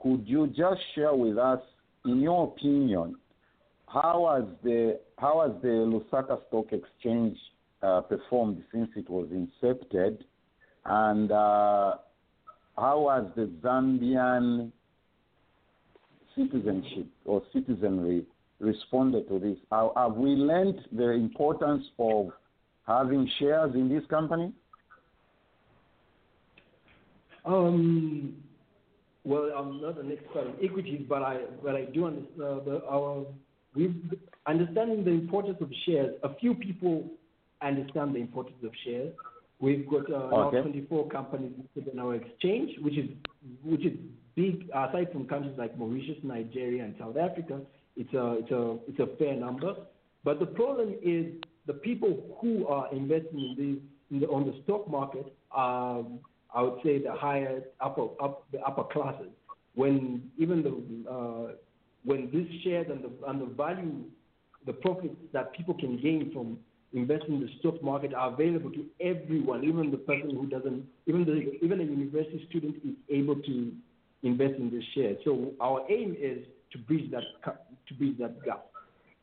Speaker 1: could you just share with us, in your opinion, how has the how has the Lusaka Stock Exchange uh, performed since it was incepted, and uh, how has the Zambian citizenship or citizenry responded to this? Have, have we learned the importance of having shares in this company?
Speaker 11: Um, well, I'm not an expert in equities, but I but I do understand uh, the, our we understanding the importance of shares. A few people understand the importance of shares. We've got uh,
Speaker 1: Okay.
Speaker 11: now 24 companies listed on our exchange, which is which is big. Aside from countries like Mauritius, Nigeria, and South Africa, it's a it's a it's a fair number. But the problem is the people who are investing in these in the, on the stock market are, I would say, the higher upper up the upper classes. When even the uh, when this shares and the and the value, the profits that people can gain from investing in the stock market are available to everyone, even the person who doesn't, even the even a university student is able to invest in this share. So our aim is to bridge that to bridge that gap,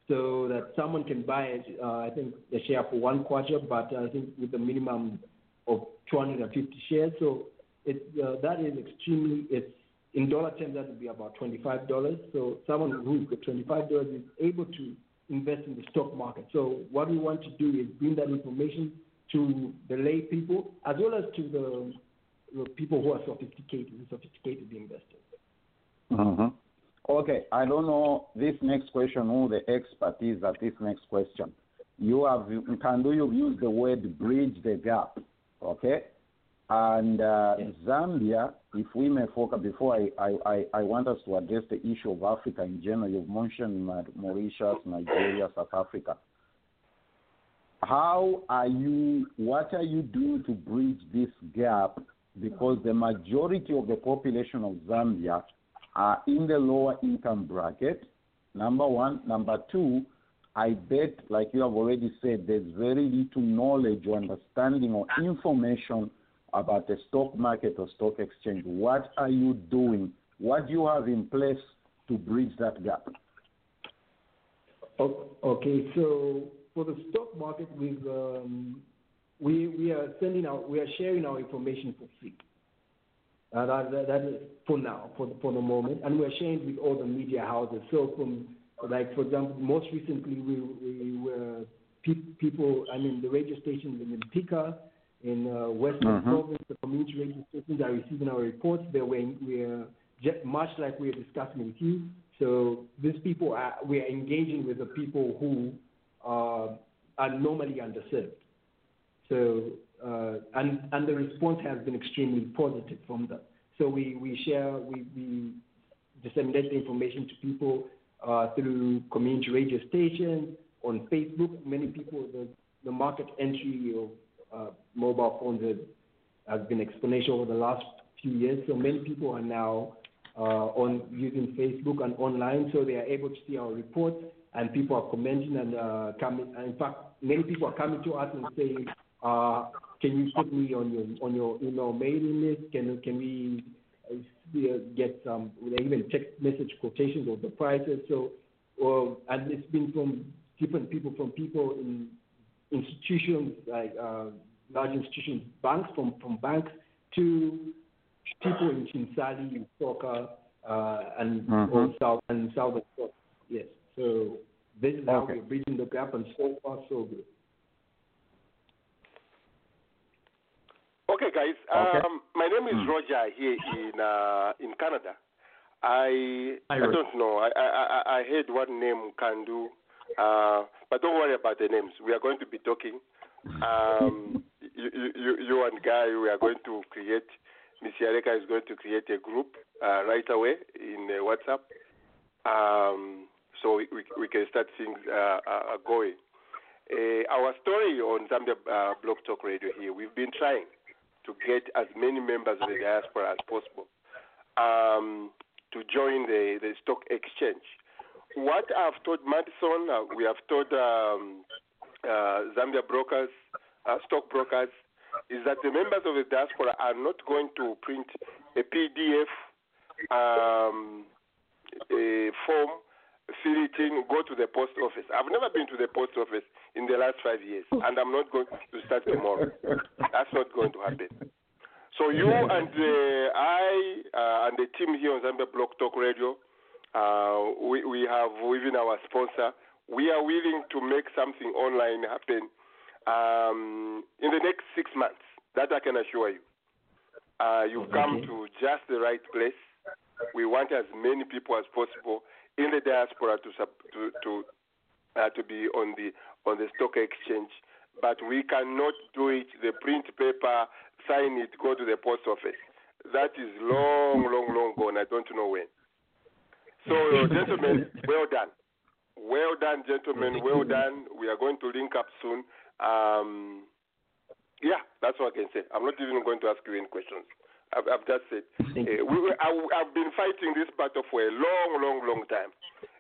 Speaker 11: so that someone can buy it. Uh, I think the share for one quarter, but I think with a minimum of 250 shares. So it uh, that is extremely it's in dollar terms that would be about $25. So someone who's got $25 is able to invest in the stock market. So what we want to do is bring that information to the lay people as well as to the, the people who are sophisticated, sophisticated investors.
Speaker 1: Mhm. Okay, I don't know this next question who the expert is at this next question. You have can do you use the word bridge the gap, okay? And uh, Zambia, if we may focus, before I, I, I, I want us to address the issue of Africa in general, you've mentioned Mauritius, Nigeria, South Africa. How are you, what are you doing to bridge this gap? Because the majority of the population of Zambia are in the lower income bracket, number one. Number two, I bet, like you have already said, there's very little knowledge or understanding or information about the stock market or stock exchange. What are you doing? What do you have in place to bridge that gap?
Speaker 11: Okay, so for the stock market, we've um, we we are sending out we are sharing our information for free. Uh, that, that, that is for now, for the, for the moment, and we're sharing with all the media houses. So from like for example, most recently we we were pe- people. I mean, the radio stations in Pika, in uh, Western
Speaker 1: Mhm.
Speaker 11: Province, the community radio stations are receiving our reports. They're we're, we're just much like we're discussing with you. So these people are we are engaging with the people who uh, are normally underserved. So uh, and and the response has been extremely positive from that. So we we share we we disseminate the information to people uh, through community radio stations on Facebook. Many people the the market entry of uh, mobile phones has, has been exponential over the last few years. So many people are now uh, on using Facebook and online, so they are able to see our reports, and people are commenting and uh, coming. And in fact, many people are coming to us and saying, uh, "Can you put me on your on your email mailing list? Can can we see- uh, get some even text message quotations of the prices?" So, uh, and it's been from different people, from people in institutions like uh, large institutions, banks from from banks to people in Chinsali, in Soka, uh, and
Speaker 1: Mhm.
Speaker 11: all south and southern South. Yes. So this is how
Speaker 1: Okay.
Speaker 11: we're bridging the gap, and so far so good.
Speaker 8: Okay, guys.
Speaker 1: Okay.
Speaker 8: Um, my name is
Speaker 1: Hmm.
Speaker 8: Roger here in uh, in Canada. I
Speaker 11: Hi,
Speaker 8: I don't know. I I I- I heard one name Nkandu, uh, but don't worry about the names. We are going to be talking. Um, you, you you and Guy, we are going to create. Miss Yareka is going to create a group uh, right away in uh, WhatsApp, um, so we, we we can start things uh, uh, going. Our story on Zambia uh, Blog Talk Radio here, we've been trying to get as many members of the diaspora as possible um, to join the, the stock exchange. What I've told Madison, uh, we have told um, uh, Zambia brokers, uh, stock brokers, is that the members of the diaspora are not going to print a PDF um, a form, fill it in, go to the post office. I've never been to the post office in the last five years, and I'm not going to start tomorrow. That's not going to happen. So you and uh, I uh, and the team here on Zambia Blog Talk Radio, uh, we, we have even our sponsor. We are willing to make something online happen um, in the next six months. That I can assure you. Uh, you've come to just the right place. We want as many people as possible in the diaspora to sub, to to, uh, to be on the on the stock exchange, but we cannot do it. The print paper, sign it, go to the post office. That is long, long, long gone. I don't know when. So, gentlemen, well done. Well done, gentlemen. Well done. We are going to link up soon. Um, yeah, that's what I can say. I'm not even going to ask you any questions. I've, I've just said uh, we, I, have been fighting this battle for a long, long, long time.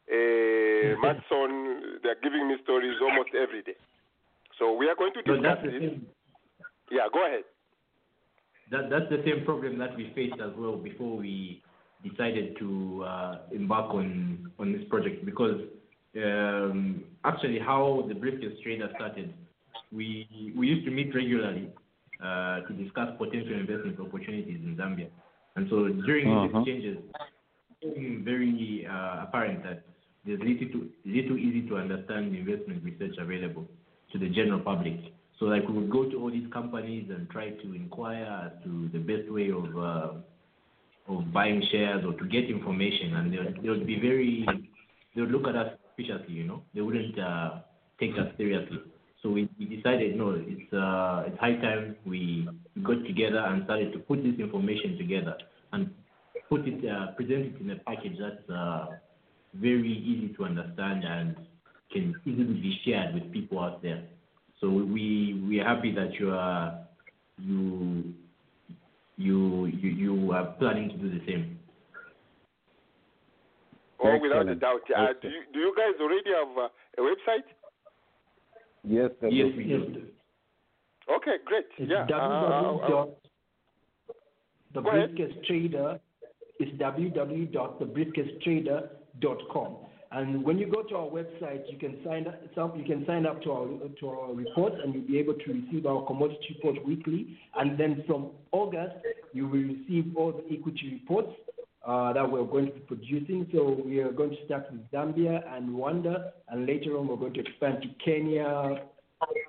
Speaker 8: Uh, son, they're giving me stories almost every day. So we are going to discuss
Speaker 10: so
Speaker 8: this. Yeah, go ahead.
Speaker 10: That, that's the same problem that we faced as well before we decided to uh, embark on on this project because um, actually how the briefcase trader started we we used to meet regularly uh, to discuss potential investment opportunities in Zambia. And so during these
Speaker 1: Uh-huh.
Speaker 10: exchanges, it became very uh, apparent that there's little, to, little easy to understand investment research available to the general public. So like we would go to all these companies and try to inquire as to the best way of uh, of buying shares or to get information, and they would, they would be very they would look at us suspiciously, you know. They wouldn't uh, take us seriously. So we, we decided no, it's uh, it's high time we got together and started to put this information together and put it uh, present it in a package that's uh, very easy to understand and can easily be shared with people out there. So we we are happy that you are you you you you are planning to do the same.
Speaker 8: Oh, without a doubt. Uh, do, you, do you guys already have uh, a website?
Speaker 1: Yes, that
Speaker 10: Yes,
Speaker 1: is-
Speaker 10: we do.
Speaker 8: Okay, great.
Speaker 12: It's
Speaker 8: yeah. uh,
Speaker 12: www.
Speaker 8: uh, uh,
Speaker 12: dot the
Speaker 8: Go ahead.
Speaker 12: briefcase trader is www.thebriefcasetrader.com. And when you go to our website, you can sign up. You can sign up to our to our reports, and you'll be able to receive our commodity report weekly. And then from August, you will receive all the equity reports uh, that we're going to be producing. So we are going to start with Zambia and Rwanda, and later on we're going to expand to Kenya,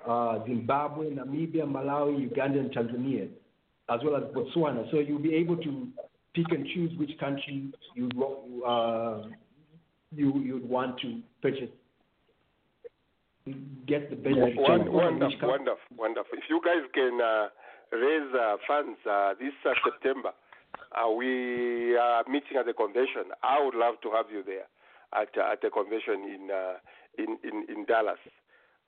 Speaker 12: uh, Zimbabwe, Namibia, Malawi, Uganda, and Tanzania, as well as Botswana. So you'll be able to pick and choose which country you uh, you you'd want to purchase. Get the best return
Speaker 8: Won-
Speaker 12: from
Speaker 8: Wonderful,
Speaker 12: country.
Speaker 8: wonderful, wonderful. If you guys can uh, raise uh, funds uh, this uh, September, uh, we are meeting at the convention. I would love to have you there at uh, at the convention in uh, in, in in Dallas,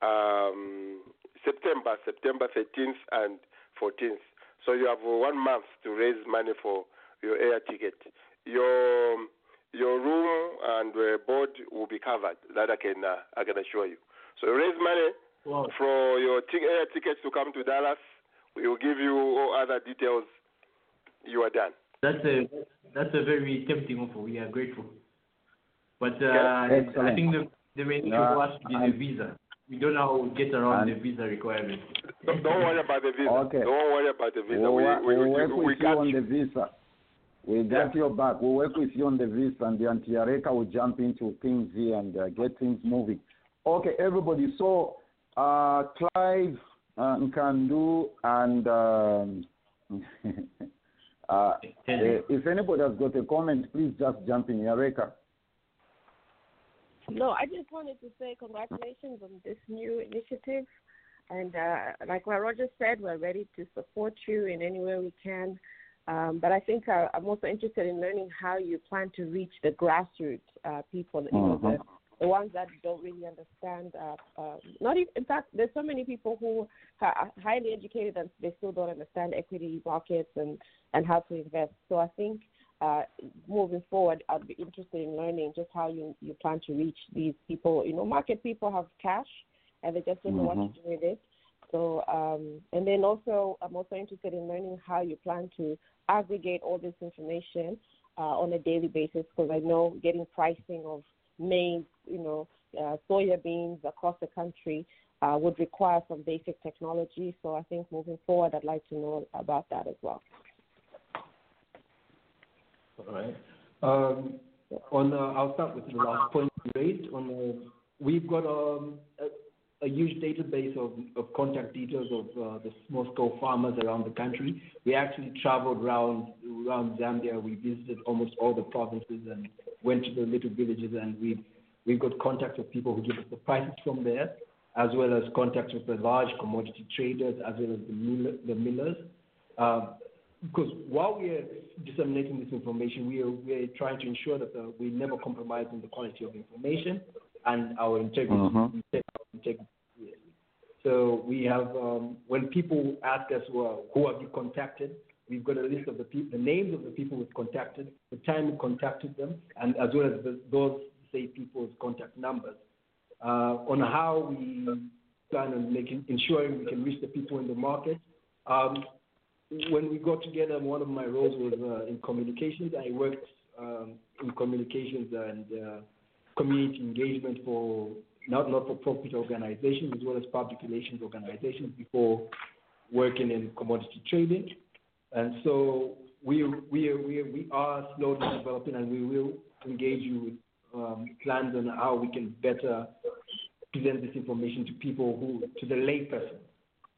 Speaker 8: um, September September 13th and 14th. So you have one month to raise money for your air ticket. Your your room and uh, board will be covered. That I can uh, I can assure you. So raise money
Speaker 12: Wow.
Speaker 8: for your t- air tickets to come to Dallas. We will give you all other details. You are done.
Speaker 10: That's a that's a very tempting offer. We are grateful. But uh,
Speaker 8: Okay.
Speaker 10: I think the the main issue
Speaker 1: Yeah,
Speaker 10: for us will be the visa. We don't know how to get around
Speaker 1: And-
Speaker 10: the visa requirements.
Speaker 8: Don't, don't worry about the visa.
Speaker 1: Okay.
Speaker 8: Don't worry about the visa.
Speaker 1: We'll,
Speaker 8: we,
Speaker 1: wo-
Speaker 8: we,
Speaker 1: we'll
Speaker 8: we,
Speaker 1: work
Speaker 8: we,
Speaker 1: with you on
Speaker 8: you.
Speaker 1: the visa. We got your back. We'll work with you on the visa, and the Antiareka will jump into things here and uh, get things moving. Okay, everybody. So, uh, Clive, uh, Nkandu, and um, uh, eh, if anybody has got a comment, please just jump in, Yareka.
Speaker 3: No, I just wanted to say congratulations on this new initiative. And uh, like what Roger said, we're ready to support you in any way we can. Um, but I think uh, I'm also interested in learning how you plan to reach the grassroots uh, people, you know, the, the ones that don't really understand. Uh, uh, not even, in fact, there's so many people who are highly educated and they still don't understand equity markets and and how to invest. So I think uh, moving forward, I'd be interested in learning just how you you plan to reach these people. You know, market people have cash and they just don't know
Speaker 1: Mm-hmm.
Speaker 3: what to do with it. So, um, and then also, I'm also interested in learning how you plan to aggregate all this information uh, on a daily basis because I know getting pricing of maize, you know, uh, soya beans across the country uh, would require some basic technology. So I think moving forward, I'd like to know about that as well.
Speaker 11: All right. Um, on, uh, I'll start with the last point you raised. On, uh, we've got um, a, a huge database of, of contact details of uh, the small-scale farmers around the country. We actually traveled around around Zambia. We visited almost all the provinces and went to the little villages, and we we've got contacts with people who give us the prices from there, as well as contacts with the large commodity traders, as well as the, mill, the millers. Um, because while we are disseminating this information, we are, we are trying to ensure that uh, we never compromise on the quality of information and our integrity.
Speaker 1: Mhm.
Speaker 11: we integrity. So we have, um, when people ask us, well, who have you contacted? We've got a list of the people, the names of the people we've contacted, the time we contacted them, and as well as the, those say people's contact numbers. Uh, on how we plan on making, ensuring we can reach the people in the market. Um, when we got together, one of my roles was uh, in communications. I worked um, in communications and uh, community engagement for not not-for-profit organizations as well as public relations organizations before working in commodity trading. And so we we we we are slowly developing, and we will engage you with um, plans on how we can better present this information to people who to the layperson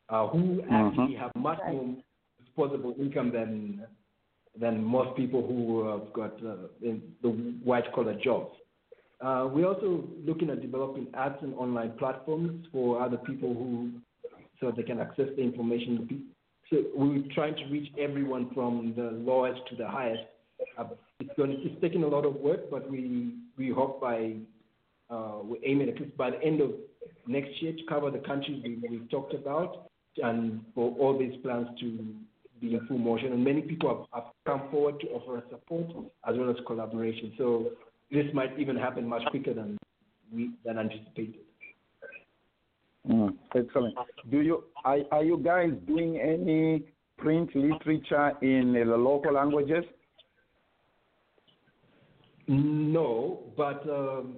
Speaker 11: uh, who actually have much more disposable income than than most people who have got uh, in the white collar jobs. Uh, we're also looking at developing apps and online platforms for other people who so they can access the information. So we're trying to reach everyone from the lowest to the highest. Uh, it's going it's taking a lot of work, but we we hope by uh, we're aiming at least by the end of next year to cover the countries we, we've talked about and for all these plans to be in full motion. And many people have, have come forward to offer support as well as collaboration. So this might even happen much quicker than we than anticipated.
Speaker 1: Mm, excellent. Do you are, are you guys doing any print literature in the local languages?
Speaker 11: No, but um,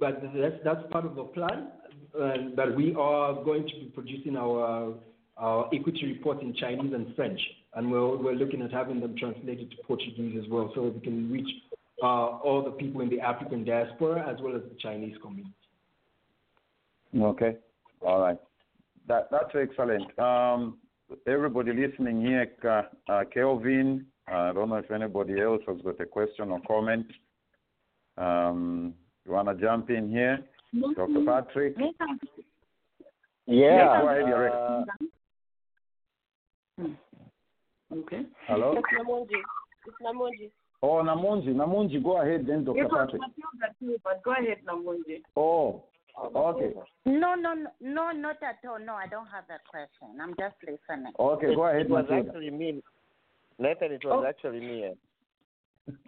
Speaker 11: but that's that's part of the plan. Uh, but we are going to be producing our our equity report in Chinese and French, and we're we're looking at having them translated to Portuguese as well, so we can reach uh, all the people in the African diaspora as well as the Chinese community.
Speaker 1: Okay. All right. That that's excellent. Um, everybody listening here, uh, uh, Kelvin. I don't know if anybody else has got a question or comment. Um, you want to jump in here, Dr. Patrick?
Speaker 13: Yeah.
Speaker 1: Go ahead, you're
Speaker 13: uh,
Speaker 4: Okay.
Speaker 1: Hello.
Speaker 3: It's Namunji. It's Namunji.
Speaker 1: Oh, Namunji. Namunji, go ahead then, Dr.
Speaker 4: It was
Speaker 1: Patrick.
Speaker 4: Matilda too, but go ahead, Namunji.
Speaker 1: Oh, okay.
Speaker 6: No, no, no, no, not at all. No, I don't have that question. I'm just listening.
Speaker 1: Okay, go ahead,
Speaker 2: It was
Speaker 1: Matilda.
Speaker 2: actually me. Nathan, it was actually me.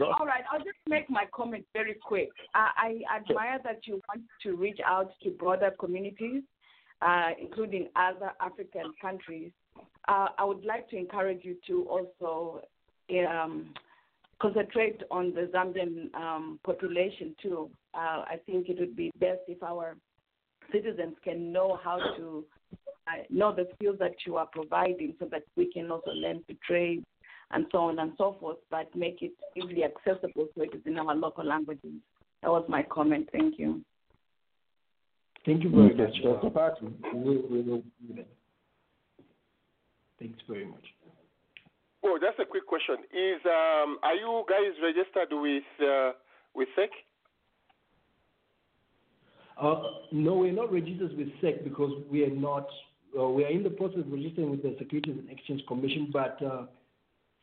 Speaker 4: All right, I'll just make my comment very quick. I, I admire that you want to reach out to broader communities, uh, including other African countries. Uh, I would like to encourage you to also um, concentrate on the Zambian um, population too. Uh, I think it would be best if our citizens can know how to uh, know the skills that you are providing so that we can also learn to trade and so on and so forth, but make it easily accessible so it is in our local languages. That was my comment. Thank you.
Speaker 11: Thank you very much.
Speaker 1: Dr.
Speaker 11: We will, we will do that. Thanks very much.
Speaker 8: Oh, just a quick question. Is um, are you guys registered with uh, with SEC?
Speaker 11: Uh, no, we're not registered with SEC because we are not. Uh, we are in the process of registering with the Securities and Exchange Commission, but uh,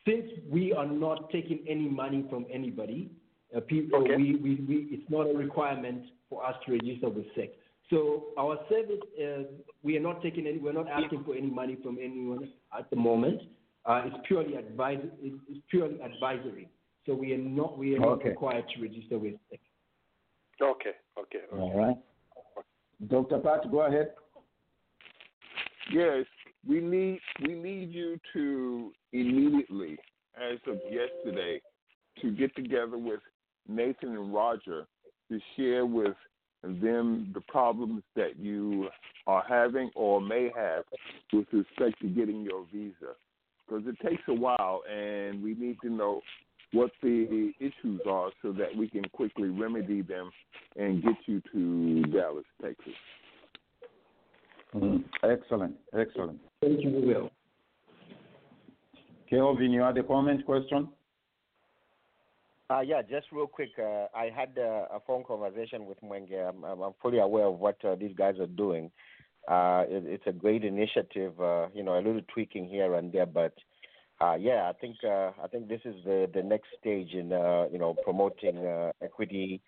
Speaker 11: since we are not taking any money from anybody, Uh, people, okay. we, we, we, it's not a requirement for us to register with SEC. So our service, uh, we are not taking any, we're not asking for any money from anyone at the moment. Uh, it's purely advise, it's purely advisory. So we are not, we are okay. not required to register with SEC.
Speaker 8: Okay, okay. okay.
Speaker 1: All right. Dr. Pat, go ahead.
Speaker 5: Yes, we need we need you to immediately, as of yesterday, to get together with Nathan and Roger to share with them the problems that you are having or may have with respect to getting your visa. Because it takes a while, and we need to know what the issues are so that we can quickly remedy them and get you to Dallas, Texas.
Speaker 1: Mm, excellent, excellent.
Speaker 11: Thank you, Will.
Speaker 1: Kelvin, you had a comment question?
Speaker 2: Uh, yeah, just real quick. Uh, I had uh, a phone conversation with Mwenge. I'm, I'm fully aware of what uh, these guys are doing. Uh, it, it's a great initiative. Uh, you know, a little tweaking here and there, but yeah, I think uh, I think this is the the next stage in uh, you know promoting equity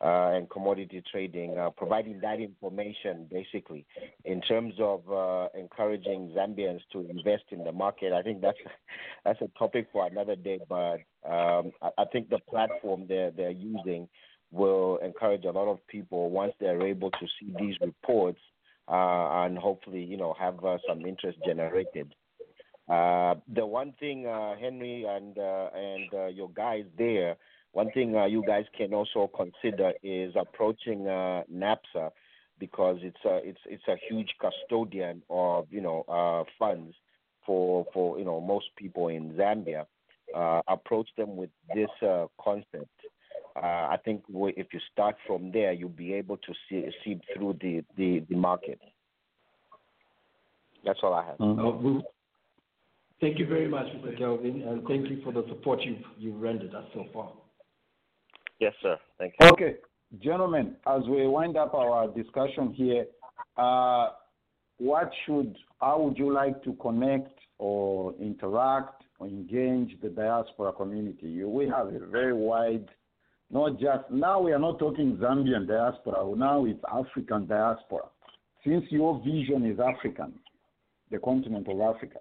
Speaker 2: uh, and commodity trading, uh, providing that information basically in terms of uh, encouraging Zambians to invest in the market. I think that's that's a topic for another day, but um, I, I think the platform they're they're using will encourage a lot of people once they're able to see these reports uh, and hopefully you know have uh, some interest generated. Uh, the one thing, uh, Henry and uh, and uh, your guys there one thing uh, you guys can also consider is approaching uh, NAPSA because it's a it's it's a huge custodian of you know uh, funds for for you know most people in Zambia. Uh, approach them with this uh, concept. Uh, I think if you start from there, you'll be able to see see through the, the, the market. That's all I have.
Speaker 11: Mm-hmm. Thank you very much, Mr. Kelvin, and thank you for the support you've, you've rendered us so far.
Speaker 2: Yes, sir. Thank you.
Speaker 1: Okay, gentlemen, as we wind up our discussion here, uh, what should, how would you like to connect or interact or engage the diaspora community? We have a very wide, not just, now we are not talking Zambian diaspora, now it's African diaspora. Since your vision is African, the continent of Africa.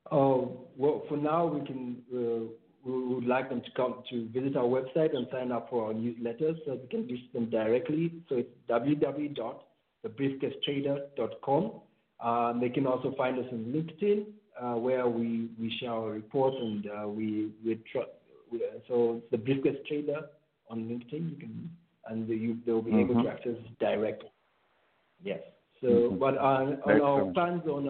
Speaker 11: Oh, well, for now we can uh, we would like them to come to visit our website and sign up for our newsletters so we can reach them directly. So it's www.thebriefcasetrader.com. Um, they can also find us on LinkedIn, uh, where we, we share our reports and uh, we, we, so it's the briefcase trader on LinkedIn. You can and you, they'll be mm-hmm. able to access directly. Yes. So, mm-hmm. but on, on our plans on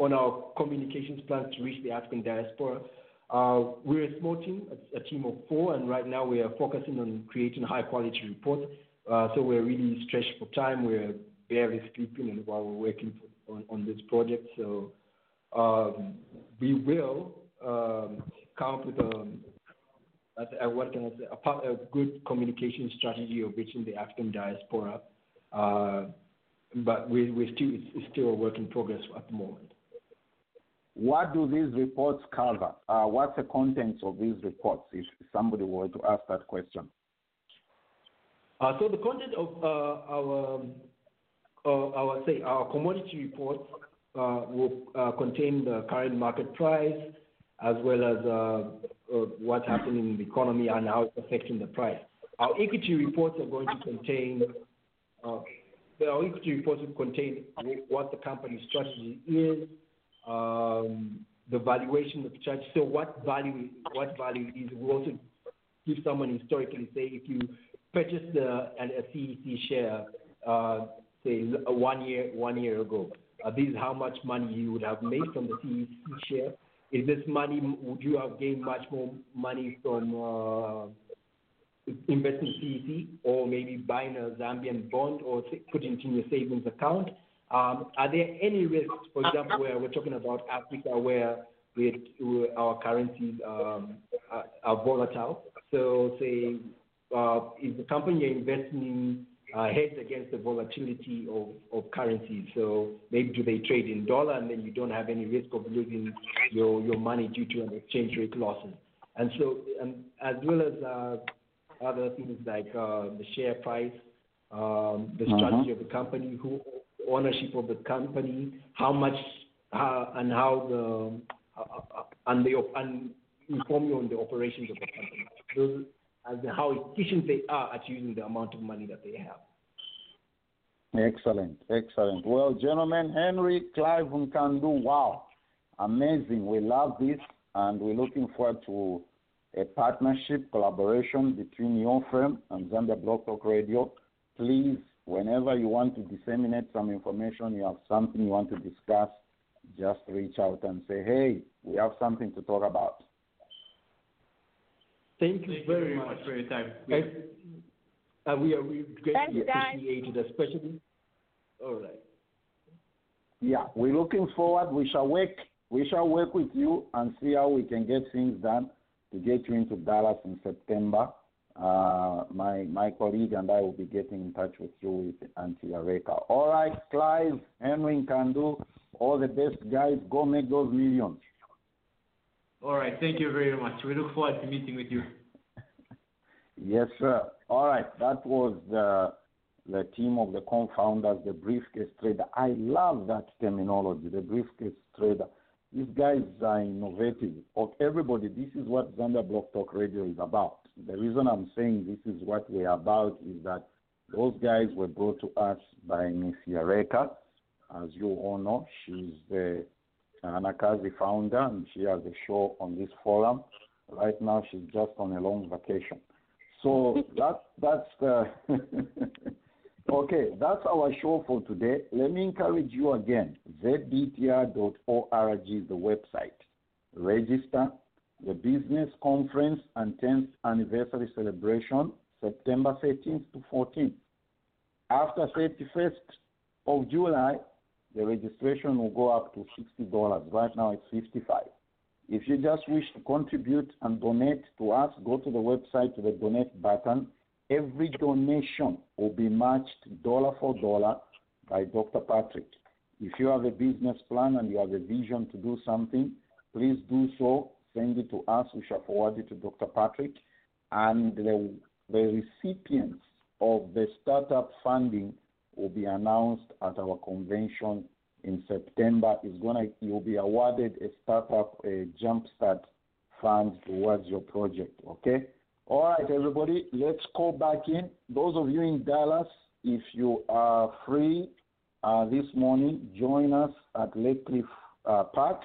Speaker 11: on our communications plans to reach the African diaspora, uh, we're a small team, a, a, team of four, and right now we are focusing on creating high quality reports. Uh, so we're really stretched for time. We're barely sleeping and while we're working for, on, on this project. So um, we will um, come up with um, a, a, what can I say, a, a, good communication strategy of reaching the African diaspora. Uh, but we, we're still, it's, it's still a work in progress at the moment.
Speaker 1: What do these reports cover? Uh, what's the contents of these reports, if somebody were to ask that question?
Speaker 11: Uh, so the content of uh, our, uh, our say our commodity reports uh, will contain the current market price as well as what's happening in the economy and how it's affecting the price. Our equity reports are going to contain our equity reports will contain what the company's strategy is, um, the valuation of church. So what value what value is we also give someone historically say if you purchase the a CEC share uh, say one year one year ago, uh, this is how much money you would have made from the CEC share. Is this money would you have gained much more money from uh, investing CEC or maybe buying a Zambian bond or putting it in your savings account? Um, are there any risks, for example, where we're talking about Africa, where we, our currencies um, are, are, volatile? So, say, uh, is the company you're investing in uh, hedge against the volatility of, of currency. So maybe do they trade in dollar and then you don't have any risk of losing your, your money due to an exchange rate losses. And so, and as well as uh, other things like uh, the share price, um, the strategy of the company, who ownership of the company, how much, how, and how the and the and inform you on the operations of the company. And how efficient they are at using the amount of money that they have.
Speaker 1: Excellent, excellent. Well, gentlemen, Henry, Clive, Kandu, wow, amazing. We love this, and we're looking forward to a partnership, collaboration between your firm and Zambia Blog Talk Radio. Please, whenever you want to disseminate some information, you have something you want to discuss, just reach out and say, hey, we have something to talk about.
Speaker 11: Thank you,
Speaker 10: Thank
Speaker 11: very,
Speaker 10: you very
Speaker 11: much.
Speaker 10: much for your time.
Speaker 11: Thank- uh, we are we
Speaker 3: Thanks,
Speaker 11: greatly
Speaker 3: guys.
Speaker 11: appreciate it, especially. All right.
Speaker 1: Yeah, we're looking forward. We shall work. We shall work with you and see how we can get things done to get you into Dallas in September. Uh, my my colleague and I will be getting in touch with you with Auntie Areka. All right, Clive, Henry, Nkandu. all the best guys. Go make those millions.
Speaker 10: All right. Thank you very much. We look forward to meeting with you.
Speaker 1: Yes, sir. All right, that was the the team of the co-founders, the briefcase trader. I love that terminology, the briefcase trader. These guys are innovative. Of everybody, this is what Zambia Blog Talk Radio is about. The reason I'm saying this is what we're about is that those guys were brought to us by Miss Yareka. As you all know, she's the Anakazi founder and she has a show on this forum. Right now, she's just on a long vacation. So that that's the okay. That's our show for today. Let me encourage you again. ZBTR.org is the website. Register the business conference and 10th anniversary celebration, September 13th to 14th. After 31st of July, the registration will go up to $60. Right now it's 55 If you just wish to contribute and donate to us, go to the website to the donate button. Every donation will be matched dollar for dollar by Dr. Patrick. If you have a business plan and you have a vision to do something, please do so. Send it to us. We shall forward it to Dr. Patrick. And the, the recipients of the startup funding will be announced at our convention in September. Is gonna you'll be awarded a startup a jumpstart fund towards your project. Okay. All right, everybody. Let's call back in. Those of you in Dallas, if you are free uh, this morning, join us at Lake Cliff uh, Park.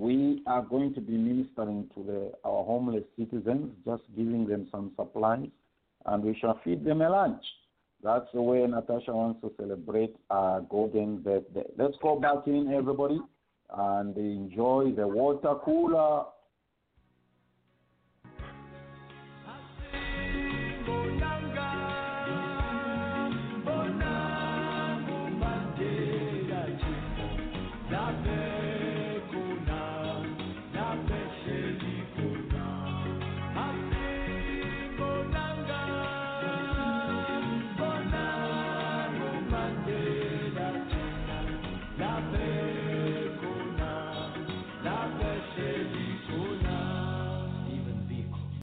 Speaker 1: We are going to be ministering to the, our homeless citizens, just giving them some supplies, and we shall feed them a lunch. That's the way Natasha wants to celebrate our golden birthday. Let's go back in, everybody, and enjoy the water cooler